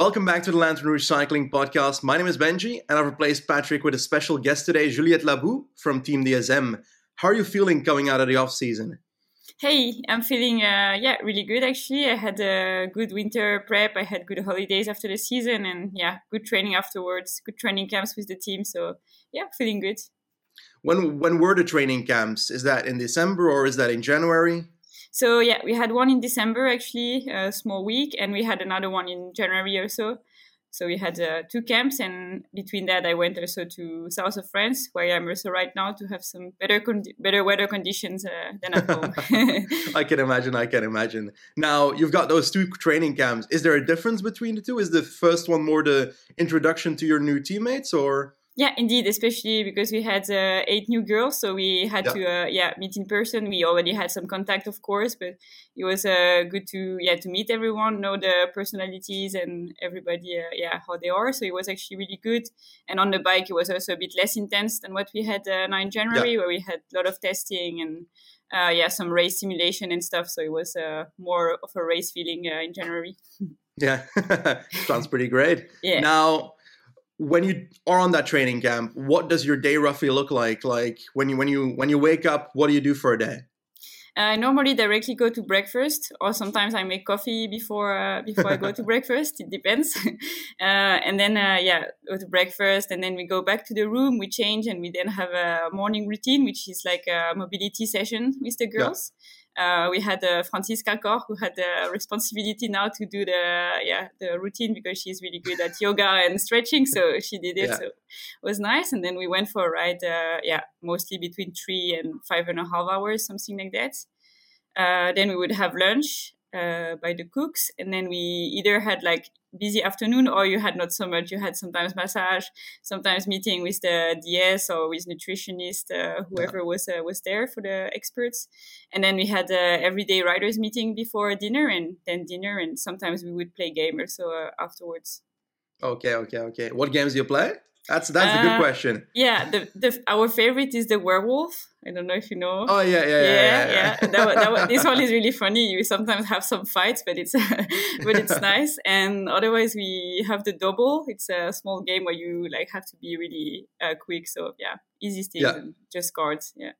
Welcome back to the Lanterne Rouge Cycling Podcast. My name is Benji, and I've replaced Patrick with a special guest today, Juliette Labous from Team DSM. How are you feeling coming out of the off-season? Hey, I'm feeling uh, yeah really good actually. I had a good winter prep. I had good holidays after the season, and yeah, good training afterwards. Good training camps with the team. So yeah, feeling good. When when were the training camps? Is that in December or is that in January? So yeah, we had one in December actually, a small week, and we had another one in January or so. So we had uh, two camps, and between that, I went also to south of France, where I'm also right now to have some better con- better weather conditions uh, than at home. I can imagine. I can imagine. Now you've got those two training camps. Is there a difference between the two? Is the first one more the introduction to your new teammates, or? Yeah, indeed, especially because we had uh, eight new girls, so we had yeah. to uh, yeah meet in person. We already had some contact, of course, but it was uh, good to yeah to meet everyone, know the personalities and everybody uh, yeah how they are. So it was actually really good. And on the bike, it was also a bit less intense than what we had uh, now in January, yeah. where we had a lot of testing and uh, yeah some race simulation and stuff. So it was more of a race feeling in January. yeah, sounds pretty great. Yeah. Now when you are on that training camp, what does your day roughly look like? Like when you when you when you wake up, what do you do for a day? I normally directly go to breakfast, or sometimes I make coffee before uh, before I go to breakfast. It depends. Uh, and then uh, yeah, go to breakfast, and then we go back to the room. We change, and we then have a morning routine, which is like a mobility session with the girls. Yeah uh, we had uh, Franziska Koch who had the responsibility now to do the yeah the routine because she's really good at yoga and stretching, so she did it. Yeah. So it was nice. And then we went for a ride, uh, yeah, mostly between three and five and a half hours, something like that. Uh, then we would have lunch uh, by the cooks, and then we either had like busy afternoon or you had not so much. You had sometimes massage, sometimes meeting with the DS or with nutritionist, uh, whoever yeah. was uh, was there for the experts, and then we had a everyday riders meeting before dinner and then dinner, and sometimes we would play game or so uh, afterwards. Okay, okay, okay. What games do you play? That's that's a good uh, question. Yeah, the, the our favorite is the werewolf. I don't know if you know. Oh yeah, yeah, yeah, yeah. yeah, yeah. that, that, this one is really funny. You sometimes have some fights, but it's but it's nice. And otherwise, we have the double. It's a small game where you like have to be really uh, quick. So yeah, easy things yeah. just cards. Yeah.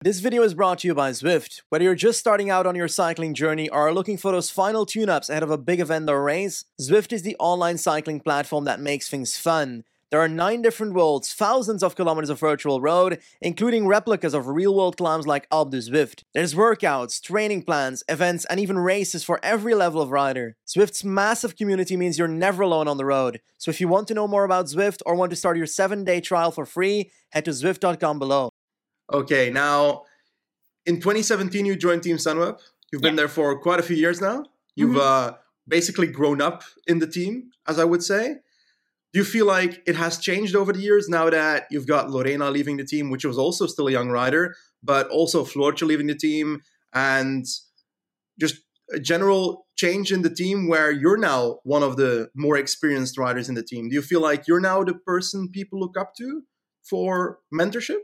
This video is brought to you by Zwift. Whether you're just starting out on your cycling journey or are looking for those final tune-ups ahead of a big event or race, Zwift is the online cycling platform that makes things fun. There are nine different worlds, thousands of kilometers of virtual road, including replicas of real world climbs like Alpe du Zwift. There's workouts, training plans, events, and even races for every level of rider. Zwift's massive community means you're never alone on the road. So if you want to know more about Zwift or want to start your seven day trial for free, head to Zwift.com below. Okay, now in 2017, you joined Team Sunweb. You've been there for quite a few years now. You've mm-hmm. uh, basically grown up in the team, as I would say do you feel like it has changed over the years now that you've got Lorena leaving the team, which was also still a young rider, but also Floortje leaving the team, and just a general change in the team where you're now one of the more experienced riders in the team? Do you feel like you're now the person people look up to for mentorship?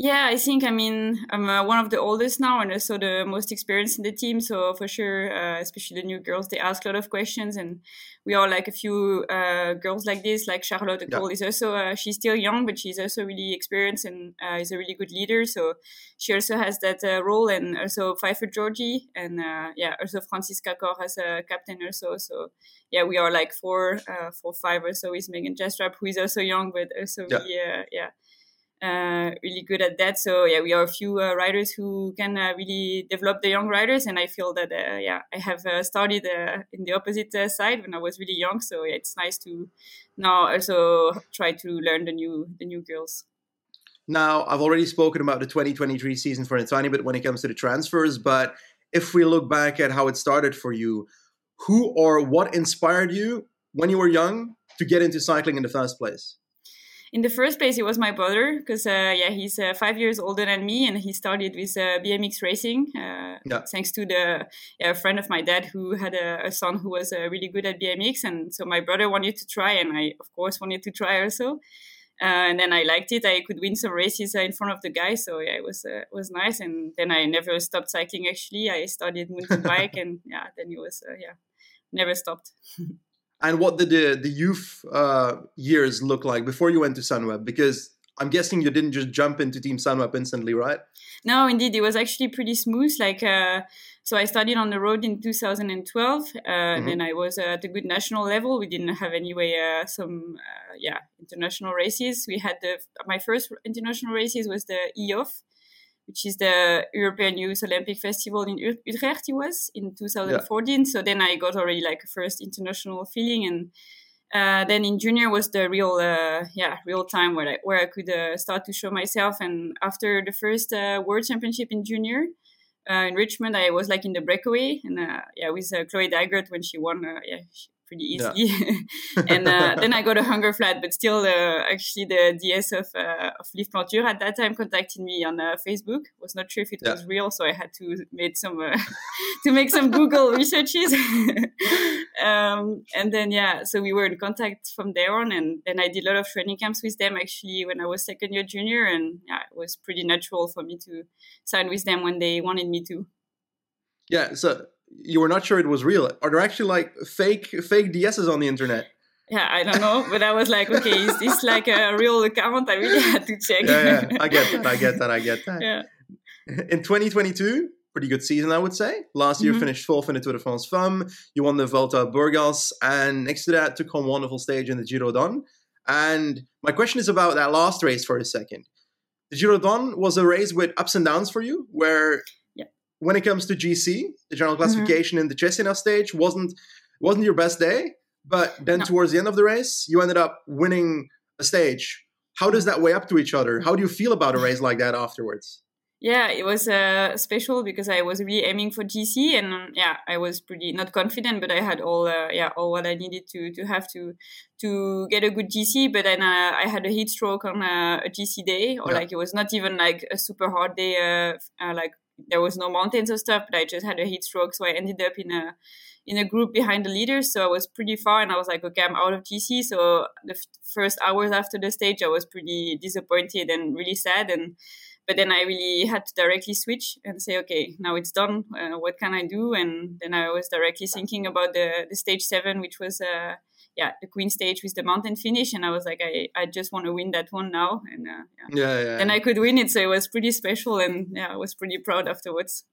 Yeah, I think I mean I'm uh, one of the oldest now and also the most experienced in the team. So for sure, uh, especially the new girls, they ask a lot of questions, and we are like a few uh, girls like this. Like Charlotte yeah. Kool is also uh, she's still young, but she's also really experienced and uh, is a really good leader. So she also has that uh, role, and also Pfeiffer Georgi, and yeah, also Franziska Koch as a captain also. So yeah, we are like four, four, five or so with Megan Jastrab, who is also young, but also yeah. Yeah uh, really good at that. So yeah, we are a few uh, riders who can uh, really develop the young riders, and I feel that uh, yeah, I have uh, started uh, in the opposite side when I was really young. So yeah, it's nice to now also try to learn the new the new girls. Now I've already spoken about the 2023 season for a tiny bit when it comes to the transfers, but if we look back at how it started for you, who or what inspired you when you were young to get into cycling in the first place? In the first place, it was my brother because uh, yeah, he's uh, five years older than me, and he started with uh, BMX racing. Uh, yeah. Thanks to the yeah, friend of my dad who had a, a son who was uh, really good at BMX, and so my brother wanted to try, and I of course wanted to try also. Uh, and then I liked it. I could win some races in front of the guys, so yeah, it was was nice. And then I never stopped cycling. Actually, I started mountain bike, and yeah, then it was yeah, never stopped. and what did the the youth uh, years look like before you went to Sunweb? Because I'm guessing you didn't just jump into Team Sunweb instantly, right? No, indeed, it was actually pretty smooth. Like, uh, so I studied on the road in 2012, uh, mm-hmm. and I was at a good national level. We didn't have anyway uh, some, uh, yeah, international races. We had the my first international races was the EYOF, which is the European Youth Olympic Festival in Utrecht. It was in 2014. Yeah. So then I got already like a first international feeling, and uh, then in junior was the real, uh, yeah, real time where I where I could uh, start to show myself. And after the first uh, World Championship in junior. Uh, in Richmond, I was like in the breakaway, and uh, yeah, with Chloe Dygert when she won. yeah, she, pretty easily. Yeah. and uh, then I got a hunger flat, but still, uh, actually, the DS of uh, of Liv Plantur at that time contacted me on uh, Facebook. Was not sure if it yeah. was real, so I had to make some uh, to make some Google researches. um, and then yeah, so we were in contact from there on, and then I did a lot of training camps with them actually when I was second year junior, and yeah, it was pretty natural for me to sign with them when they wanted me to. Yeah, so you were not sure it was real. Are there actually like fake fake DSs on the internet? Yeah, I don't know, but I was like, okay, is this like a real account? I really had to check. yeah, yeah, I get that. I get that. I get that. Yeah. In 2022, pretty good season, I would say. Last year, mm-hmm. finished fourth in the Tour de France Femmes. You won the Volta Burgos, and next to that, took home wonderful stage in the Giro Donne. And my question is about that last race for a second. The Giro Donne was a race with ups and downs for you, where when it comes to GC, the general mm-hmm. classification mm-hmm. in the Cesena stage wasn't wasn't your best day, but then no. towards the end of the race, you ended up winning a stage. How does that weigh up to each other? How do you feel about a race like that afterwards? Yeah, it was uh, special because I was really aiming for GC, and um, yeah, I was pretty not confident, but I had all uh, yeah all what I needed to to have to to get a good GC. But then uh, I had a heat stroke on uh, a GC day, or yeah. like it was not even like a super hard day, uh, uh, like there was no mountains or stuff, but I just had a heat stroke, so I ended up in a in a group behind the leaders. So I was pretty far, and I was like, okay, I'm out of GC. So the f- first hours after the stage, I was pretty disappointed and really sad. And but then I really had to directly switch and say, okay, now it's done. Uh, what can I do? And then I was directly thinking about the the stage seven, which was. Uh, yeah, the Queen stage with the mountain finish, and I was like, I, I just want to win that one now, and uh, yeah. yeah, yeah, and I could win it, so it was pretty special, and yeah, I was pretty proud afterwards.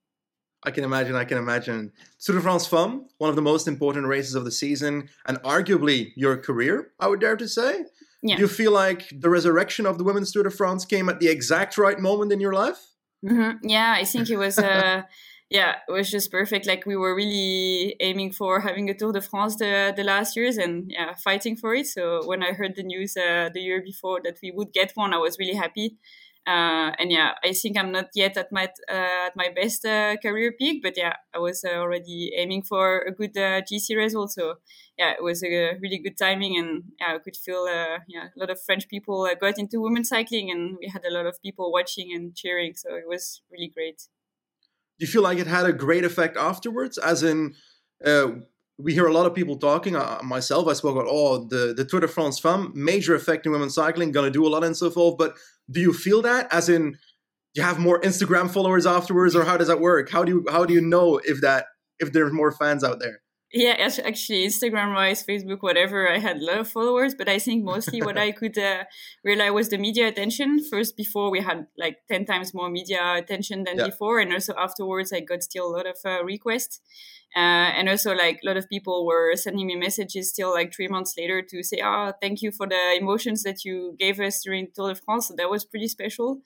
I can imagine. I can imagine. Tour de France Femmes, one of the most important races of the season, and arguably your career, I would dare to say. Yeah. Do you feel like the resurrection of the women's Tour de France came at the exact right moment in your life? Mm-hmm. Yeah, I think it was. Uh, yeah, it was just perfect. Like we were really aiming for having a Tour de France the, the last years and yeah, fighting for it. So when I heard the news uh, the year before that we would get one, I was really happy. Uh, and yeah, I think I'm not yet at my uh, at my best uh, career peak, but yeah, I was uh, already aiming for a good uh, GC result. So yeah, it was a really good timing, and yeah, I could feel yeah a lot of French people got into women cycling, and we had a lot of people watching and cheering. So it was really great you feel like it had a great effect afterwards? As in, uh, we hear a lot of people talking. Uh, myself, I spoke about oh the the Tour de France Femmes major effect in women's cycling, gonna do a lot and so forth. But do you feel that? As in, do you have more Instagram followers afterwards, or how does that work? How do you how do you know if that if there's more fans out there? Yeah actually instagram wise facebook whatever i had a lot of followers but i think mostly what i could uh, realize was the media attention. First before we had like 10 times more media attention than yeah. before and also afterwards i got still a lot of uh, requests. Uh, and also like a lot of people were sending me messages still like three months later to say oh thank you for the emotions that you gave us during tour de france. So that was pretty special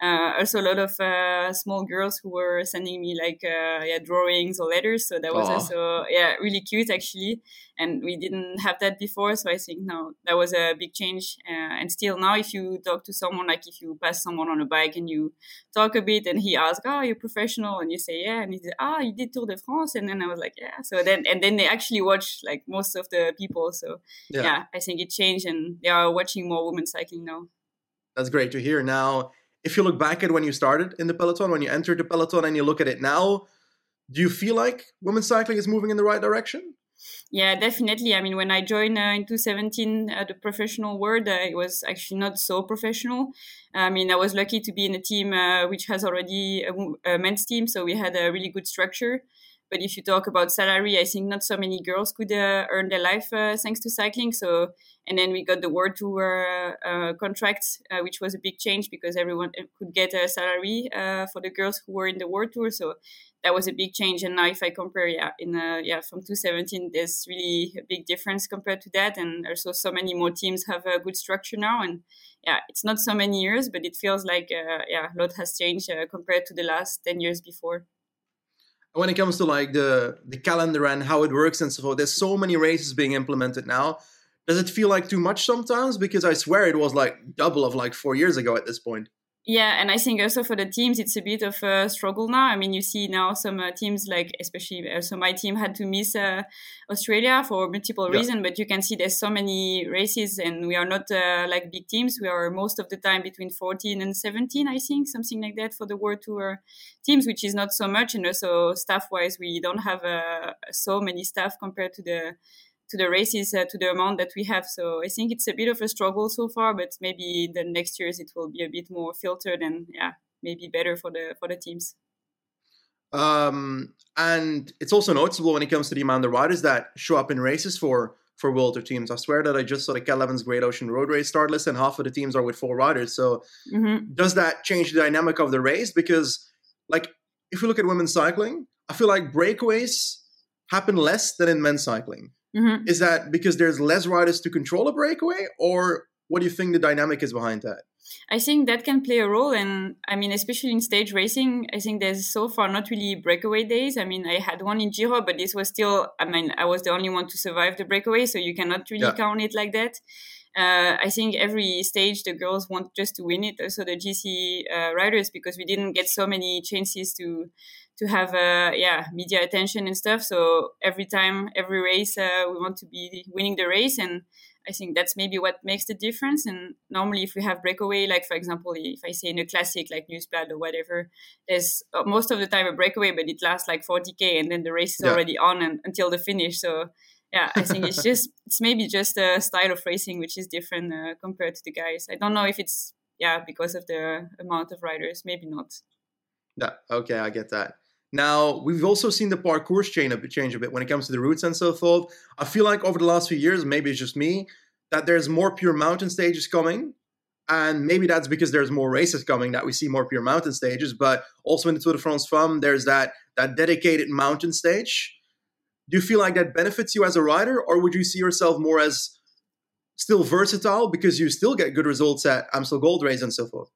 uh, also a lot of uh, small girls who were sending me like uh, yeah drawings or letters. So that was Aww. also yeah really cute actually. And we didn't have that before. So i think now that was a big change. Uh, and still now if you talk to someone like if you pass someone on a bike and you talk a bit and he asks oh you're professional and you say yeah and he says ah oh, you did tour de france and then i was like yeah. So then and then they actually watch like most of the people. So yeah, yeah i think it changed and they are watching more women cycling now. That's great to hear. Now if you look back at when you started in the peloton, when you entered the peloton, and you look at it now, do you feel like women's cycling is moving in the right direction? Yeah, definitely. I mean, when I joined uh, in 2017, uh, the professional world, uh, it was actually not so professional. I mean, I was lucky to be in a team uh, which has already a, a, men's team, so we had a really good structure. But if you talk about salary, I think not so many girls could uh, earn their life uh, thanks to cycling. So, and then we got the World Tour uh, contract, uh, which was a big change because everyone uh, could get a salary uh, for the girls who were in the World Tour. So that was a big change. And now, if I compare, yeah, in yeah from 2017, there's really a big difference compared to that. And also, so many more teams have a good structure now. And yeah, it's not so many years, but it feels like yeah, a lot has changed compared to the last 10 years before when it comes to like the the calendar and how it works and so forth, there's so many races being implemented now. Does it feel like too much sometimes? Because I swear it was like double of like four years ago at this point. Yeah, and I think also for the teams, it's a bit of a struggle now. I mean, you see now some uh, teams like, especially, uh, so my team had to miss uh, Australia for multiple yeah. reasons, but you can see there's so many races, and we are not uh, like big teams. We are most of the time between 14 and 17, I think, something like that for the World Tour teams, which is not so much. And also staff wise, we don't have uh, so many staff compared to the to the races uh, to the amount that we have. So I think it's a bit of a struggle so far, but maybe the next years it will be a bit more filtered and yeah, maybe better for the for the teams. Um, and it's also noticeable when it comes to the amount of riders that show up in races for for World Tour teams. I swear that I just saw the Cadel Evans Great Ocean Road Race start list, and half of the teams are with four riders. So mm-hmm. does that change the dynamic of the race? Because like if you look at women's cycling, I feel like breakaways happen less than in men's cycling. Mm-hmm. Is that because there's less riders to control a breakaway, or what do you think the dynamic is behind that? I think that can play a role, and I mean, especially in stage racing, I think there's so far not really breakaway days. I mean, I had one in Giro, but this was still, I mean, I was the only one to survive the breakaway, so you cannot really yeah. count it like that. Uh, I think every stage the girls want just to win it. Also the GC uh, riders because we didn't get so many chances to to have uh, yeah media attention and stuff. So every time, every race, uh, we want to be winning the race, and I think that's maybe what makes the difference. And normally, if we have breakaway, like for example, if I say in a classic like Nieuwsblad or whatever, there's uh, most of the time a breakaway, but it lasts like 40k, and then the race is yeah. already on and, until the finish. So yeah, I think it's just it's maybe just a style of racing which is different uh, compared to the guys. I don't know if it's yeah because of the amount of riders, maybe not. Yeah, okay, I get that. Now, we've also seen the a bit, change a bit when it comes to the routes and so forth. I feel like over the last few years, maybe it's just me, that there's more pure mountain stages coming. And maybe that's because there's more races coming that we see more pure mountain stages. But also in the Tour de France Femmes, there's that, that dedicated mountain stage. Do you feel like that benefits you as a rider, or would you see yourself more as still versatile because you still get good results at Amstel Gold Race and so forth?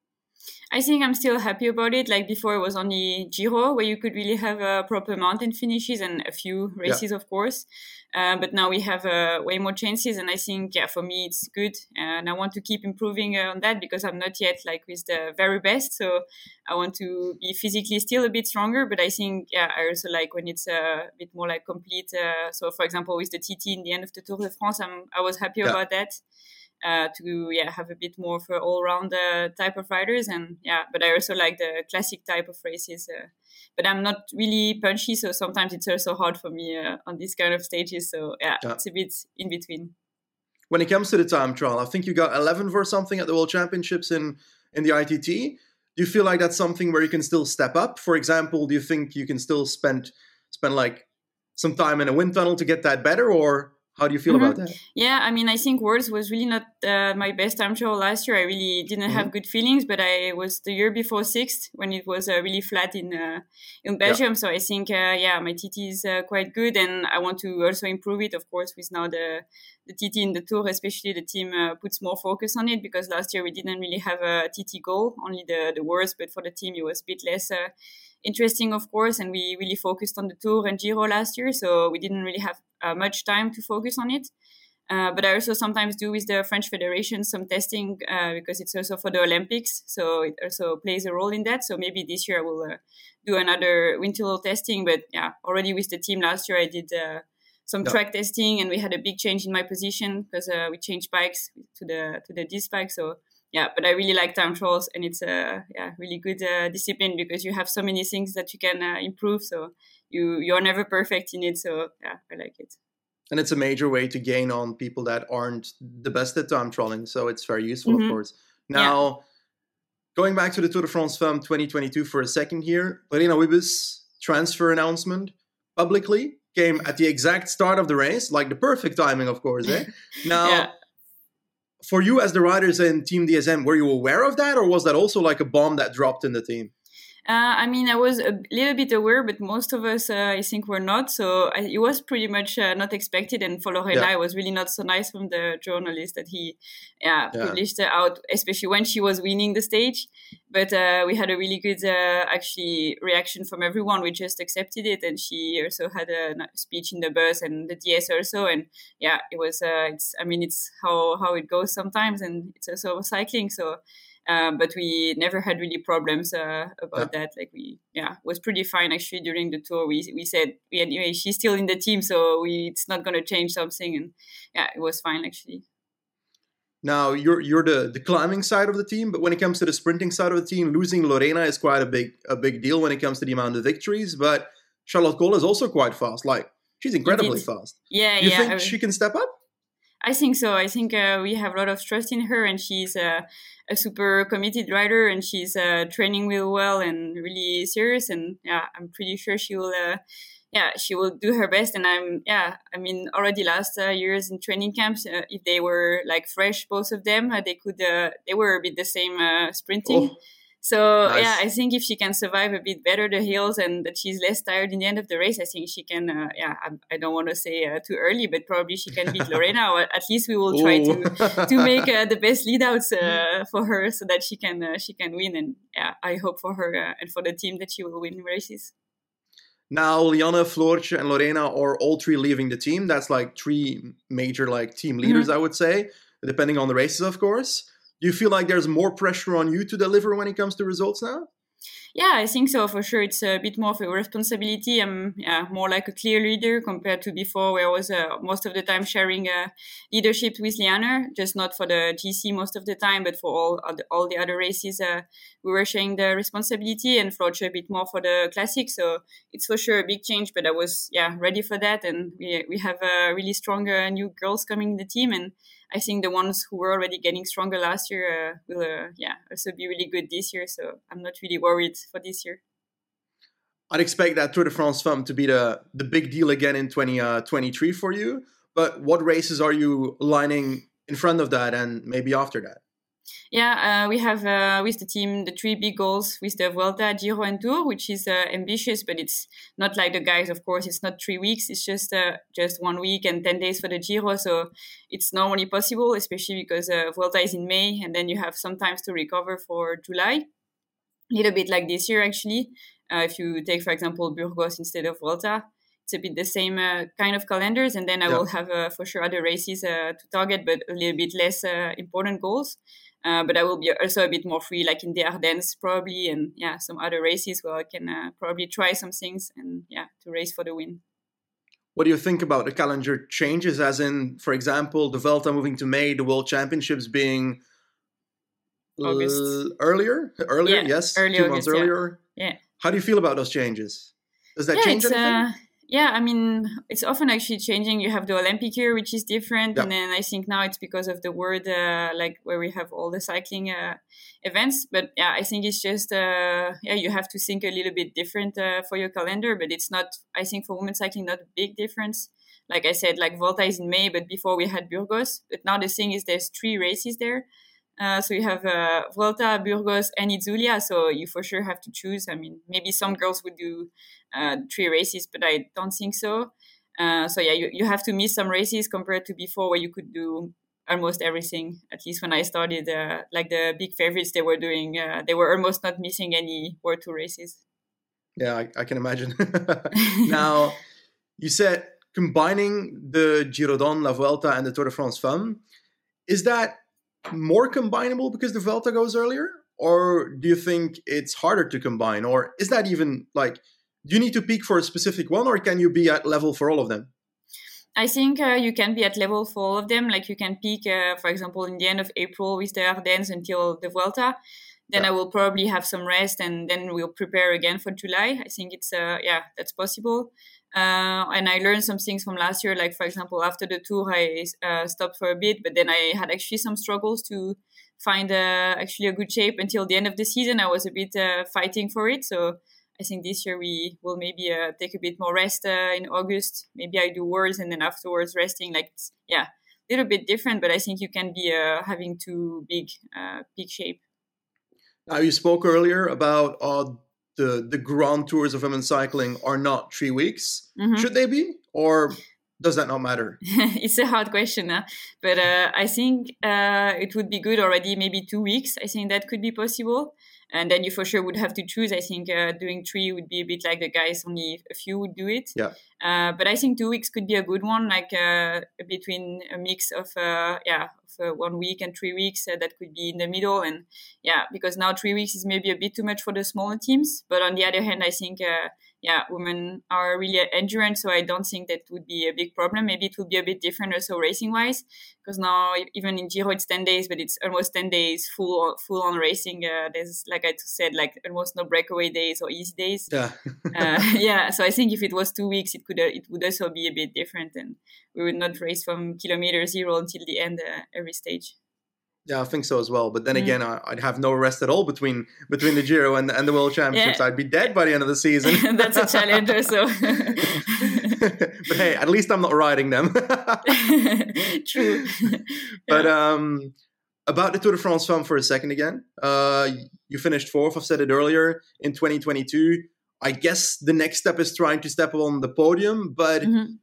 I think I'm still happy about it. Like before, it was only Giro where you could really have a proper mountain finishes and a few races, yeah. of course. Uh, but now we have uh, way more chances, and I think, yeah, for me it's good, and I want to keep improving uh, on that because I'm not yet like with the very best. So I want to be physically still a bit stronger, but I think, yeah, I also like when it's a bit more like complete. Uh, so, for example, with the TT in the end of the Tour de France, I'm, I was happy yeah. about that uh, to yeah have a bit more of an all round uh, type of riders. And yeah but I also like the classic type of races uh, but I'm not really punchy so sometimes it's also hard for me uh, on these kind of stages. So yeah, yeah, it's a bit in between. When it comes to the time trial I think you got 11th or something at the World Championships in in the ITT do you feel like that's something where you can still step up? For example do you think you can still spend spend like some time in a wind tunnel to get that better or How do you feel mm-hmm. about that? Yeah, I mean, I think Worlds was really not uh, my best time trial last year. I really didn't mm-hmm. have good feelings, but I was the year before sixth when it was uh, really flat in uh, in Belgium. Yeah. So I think, uh, yeah, my TT is uh, quite good, and I want to also improve it. Of course, with now the the TT in the tour, especially the team uh, puts more focus on it because last year we didn't really have a TT goal, only the the worst. But for the team, it was a bit less interesting, of course, and we really focused on the Tour and Giro last year, so we didn't really have uh, much time to focus on it. Uh, but I also sometimes do with the French Federation some testing uh, because it's also for the Olympics, so it also plays a role in that. So maybe this year I will uh, do another winter testing. But yeah, already with the team last year I did uh, some track testing, and we had a big change in my position because uh, we changed bikes to the to the disc bike. So yeah, but I really like time trials, and it's a yeah really good uh, discipline because you have so many things that you can uh, improve. So you you're never perfect in it. So yeah, I like it. And it's a major way to gain on people that aren't the best at time trialling. So it's very useful, mm-hmm. of course. Now, yeah. going back to the Tour de France Femmes 2022 for a second here, Lorena Wiebes transfer announcement publicly came at the exact start of the race, like the perfect timing, of course. Eh? Now. yeah for you as the riders in Team DSM, were you aware of that, or was that also like a bomb that dropped in the team? Uh, I mean, I was a little bit aware, but most of us, uh, I think, were not. So I, it was pretty much uh, not expected. And for Lorena, yeah. it was really not so nice from the journalist that he yeah, yeah. published out, especially when she was winning the stage. But uh, we had a really good, uh, actually, reaction from everyone. We just accepted it, and she also had a speech in the bus and the DS also. And yeah, it was. Uh, it's. I mean, it's how how it goes sometimes, and it's also cycling. So um, but we never had really problems uh, about yeah. that. Like we, yeah, was pretty fine actually during the tour. We we said anyway she's still in the team, so we it's not going to change something, and yeah, it was fine actually. Now you're you're the, the climbing side of the team, but when it comes to the sprinting side of the team, losing Lorena is quite a big a big deal when it comes to the amount of victories. But Charlotte Kool is also quite fast. Like she's incredibly Indeed. fast. Yeah, yeah. you yeah. think she can step up? I think so. I think uh, we have a lot of trust in her, and she's uh, a super committed rider, and she's uh, training real well and really serious. And yeah, I'm pretty sure she will. Uh, yeah, she will do her best. And I'm yeah. I mean, already last uh, years in training camps, if they were like fresh, both of them, they could. they were a bit the same sprinting. Oh so nice. yeah, I think if she can survive a bit better the hills and that she's less tired in the end of the race, I think she can. Uh, yeah, I, I, don't want to say uh, too early, but probably she can beat Lorena. or at least we will try to to make uh, the best leadouts uh, for her so that she can uh, she can win. And yeah, I hope for her uh, and for the team that she will win races. Now, Liane, Floortje, and Lorena are all three leaving the team. That's like three major like team leaders, mm-hmm. I would say, depending on the races, of course. Do you feel like there's more pressure on you to deliver when it comes to results now? Yeah, I think so for sure. It's a bit more of a responsibility. I'm yeah, more like a clear leader compared to before, where I was uh, most of the time sharing uh, leadership with Liane, just not for the GC most of the time, but for all all the other races, uh, we were sharing the responsibility, and Floortje a bit more for the classic. So it's for sure a big change, but I was yeah ready for that, and we we have a really strong new girls coming in the team, and I think the ones who were already getting stronger last year uh, will, uh, yeah, also be really good this year. So I'm not really worried for this year. I'd expect that Tour de France Femme to be the the big deal again in 2023 uh, for you. But what races are you lining in front of that, and maybe after that? Yeah, uh, we have uh, with the team the three big goals with the Vuelta, Giro, and Tour, which is uh, ambitious, but it's not like the guys. Of course, it's not three weeks; it's just uh, just one week and ten days for the Giro. So it's normally possible, especially because uh, Vuelta is in May, and then you have sometimes to recover for July. A little bit like this year, actually. Uh, if you take, for example, Burgos instead of Vuelta, it's a bit the same uh, kind of calendars and then i yeah. will have uh, for sure other races uh, to target but a little bit less important goals uh, but I will be also a bit more free, like in the Ardennes probably, and yeah, some other races where I can uh, probably try some things and yeah, to race for the win. What do you think about the calendar changes? As in, for example, the Vuelta moving to May, the World Championships being August. L- earlier, earlier, yeah, yes, early two August, months earlier. Yeah. How do you feel about those changes? Does that yeah, change anything? Uh, yeah, I mean, it's often actually changing. You have the Olympic year, which is different, yeah. and then I think now it's because of the word, uh, like where we have all the cycling uh, events. But yeah, I think it's just, uh, yeah, you have to think a little bit different uh, for your calendar. But it's not, I think, for women's cycling, not a big difference. like I said, like Volta is in May, but before we had Burgos. But now the thing is, there's three races there. Uh, so you have uh, Vuelta, Burgos, and Itzulia. So you for sure have to choose. I mean, maybe some girls would do uh, three races, but I don't think so. Uh, so yeah, you, you have to miss some races compared to before where you could do almost everything. At least when I started, uh, like the big favorites, they were doing, uh, they were almost not missing any World Tour races. Yeah, I, I can imagine. now, you said combining the Giro Donne, La Vuelta, and the Tour de France Femme. Is that more combinable because the Vuelta goes earlier? Or do you think it's harder to combine? Or is that even like, do you need to peak for a specific one or can you be at level for all of them? I think uh, you can be at level for all of them. Like you can peak, uh, for example, in the end of April with the Ardennes until the Vuelta. Then yeah. I will probably have some rest and then we'll prepare again for July. I think it's, uh, yeah, that's possible. Uh, and I learned some things from last year. Like, for example, after the tour, I uh, stopped for a bit, but then I had actually some struggles to find uh, actually a good shape until the end of the season. I was a bit fighting for it. So I think this year we will maybe uh, take a bit more rest uh, in August. Maybe I do Worlds and then afterwards resting. Like yeah, a little bit different, but I think you can be uh, having too big peak shape. Now you spoke earlier about the the grand tours of women's cycling are not three weeks. Mm-hmm. Should they be or? Does that not matter? it's a hard question, huh? but uh, I think uh, it would be good already, maybe two weeks. I think that could be possible and then you for sure would have to choose. I think uh, doing three would be a bit like the guys only a few would do it. Yeah. Uh, but I think two weeks could be a good one, like uh, between a mix of uh, yeah, of uh, one week and three weeks uh, that could be in the middle. And yeah, because now three weeks is maybe a bit too much for the smaller teams. But on the other hand, I think yeah, women are really endurance, so I don't think that would be a big problem. Maybe it would be a bit different also racing wise, because now even in Giro it's ten days, but it's almost ten days full full on racing. Uh, there's like I said, like almost no breakaway days or easy days. Yeah, uh, yeah. So I think if it was two weeks, it could uh, it would also be a bit different, and we would not race from kilometer zero until the end uh, every stage. Yeah, I think so as well. But then mm. again, I, would have no rest at all between between the Giro and, and the World Championships. Yeah. I'd be dead by the end of the season. That's a challenge, also. but hey, at least I'm not riding them. True. But um, about the Tour de France Femme for a second again. Uh, you finished fourth. I've said it earlier in 2022. I guess the next step is trying to step on the podium, but mm-hmm.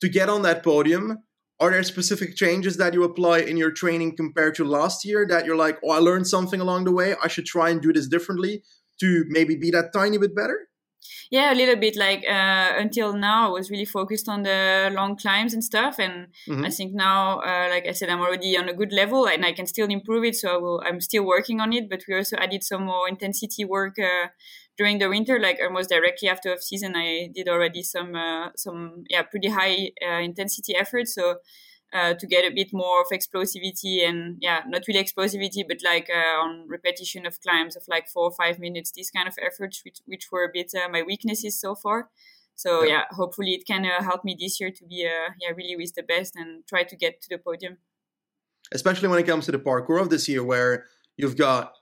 to get on that podium, are there specific changes that you apply in your training compared to last year that you're like, oh, I learned something along the way. I should try and do this differently to maybe be that tiny bit better? Yeah, a little bit. Like uh, until now, I was really focused on the long climbs and stuff, and mm-hmm. I think now, uh, like I said, I'm already on a good level, and I can still improve it. So I will. I'm still working on it, but we also added some more intensity work uh, during the winter, like almost directly after off season, I did already some uh, some yeah pretty high uh, intensity efforts. So uh, to get a bit more of explosivity and yeah, not really explosivity, but like uh, on repetition of climbs of like four or five minutes, these kind of efforts, which which were a bit uh, my weaknesses so far. So yeah, yeah hopefully it can uh, help me this year to be yeah really with the best and try to get to the podium. Especially when it comes to the parcours of this year, where you've got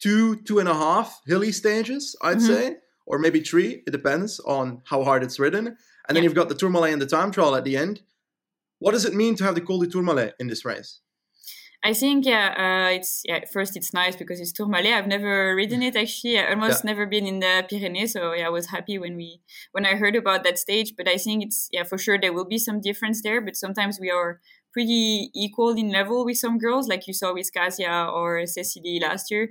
two, two and a half hilly stages, I'd mm-hmm. say, or maybe three. It depends on how hard it's ridden. And yeah. then you've got the Tourmalet and the time trial at the end. What does it mean to have the Col du Tourmalet in this race? I think yeah, uh, it's yeah. First, it's nice because it's Tourmalet. I've never ridden it actually. I almost yeah. never been in the Pyrenees, so yeah, I was happy when we when I heard about that stage. But I think it's yeah for sure there will be some difference there. But sometimes we are pretty equal in level with some girls, like you saw with Kasia or Cecilie last year.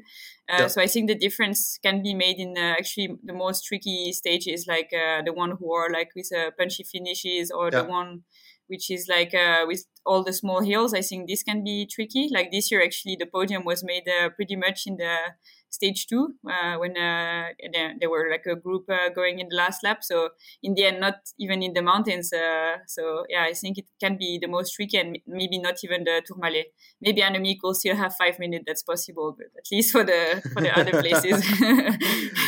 Uh, yeah. So I think the difference can be made in uh, actually the most tricky stages, like uh, the one who are like with uh, punchy finishes, or yeah. the one which is like uh, with all the small hills. I think this can be tricky. Like this year, actually, the podium was made uh, pretty much in the stage two uh, when uh, they, were like a group uh, going in the last lap. So in the end, not even in the mountains. Uh, so yeah, I think it can be the most tricky and maybe not even the Tourmalet. Maybe Annemiek will still have five minutes. That's possible, but at least for the for the other places.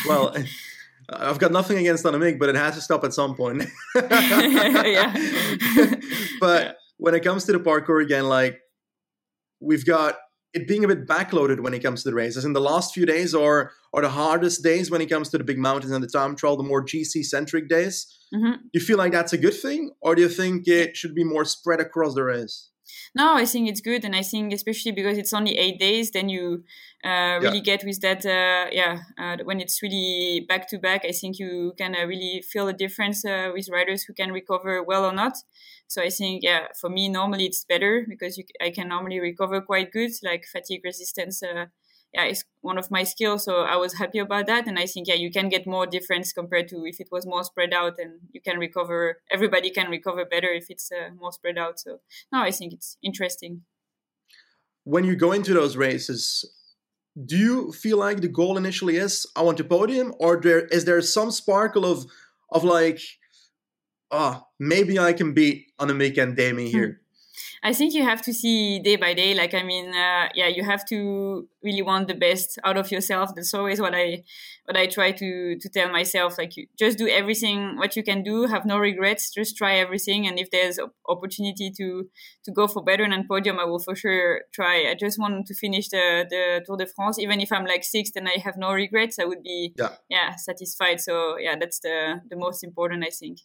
well. I've got nothing against Annemiek, but it has to stop at some point. yeah. but when it comes to the parcours again, like we've got it being a bit backloaded when it comes to the races. In the last few days, or or the hardest days when it comes to the big mountains and the time trial, the more GC centric days. hmm Do you feel like that's a good thing, or do you think it should be more spread across the race? No, I think it's good, and I think especially because it's only eight days, then you uh, really get with that. Uh, yeah, uh, when it's really back to back, I think you can uh, really feel a difference uh, with riders who can recover well or not. So I think, yeah, for me normally it's better because you, I can normally recover quite good, like fatigue resistance. Yeah, it's one of my skills. So I was happy about that. And I think, yeah, you can get more difference compared to if it was more spread out and you can recover, everybody can recover better if it's uh, more spread out. So no, I think it's interesting. When you go into those races, do you feel like the goal initially is I want to podium, or there is there some sparkle of of like, ah, maybe I can beat Annemiek and Demi here? I think you have to see day by day. Like, I mean, uh, yeah, you have to really want the best out of yourself. That's always what I, what I try to to tell myself. Like, you just do everything what you can do. Have no regrets. Just try everything. And if there's opportunity to to go for better and podium, I will for sure try. I just want to finish the the Tour de France. Even if I'm like sixth and I have no regrets, I would be Yeah. yeah satisfied. So yeah, that's the the most important, I think.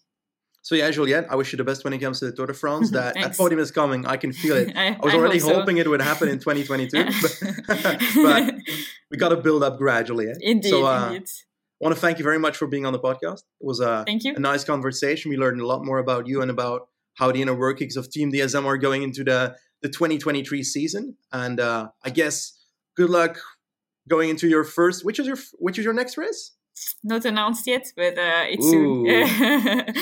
So yeah, Juliette, I wish you the best when it comes to the Tour de France. That that podium is coming. I can feel it. I, I was I already so. hoping it would happen in 2022, but, but we got to build up gradually. eh? Indeed, So uh, indeed. I want to thank you very much for being on the podcast. It was a, Thank you. a nice conversation. We learned a lot more about you and about how the inner workings of Team DSM are going into the, the 2023 season. And uh, I guess good luck going into your first. Which is your which is your next race? Not announced yet, but uh, it's Ooh. soon.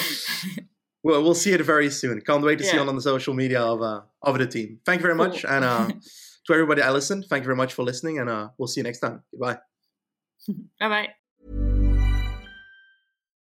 Well, we'll see it very soon. Can't wait to see Yeah. it on the social media of uh, of the team. Thank you very much, Cool. and uh, to everybody I listened, thank you very much for listening, and uh, we'll see you next time. Goodbye. bye bye.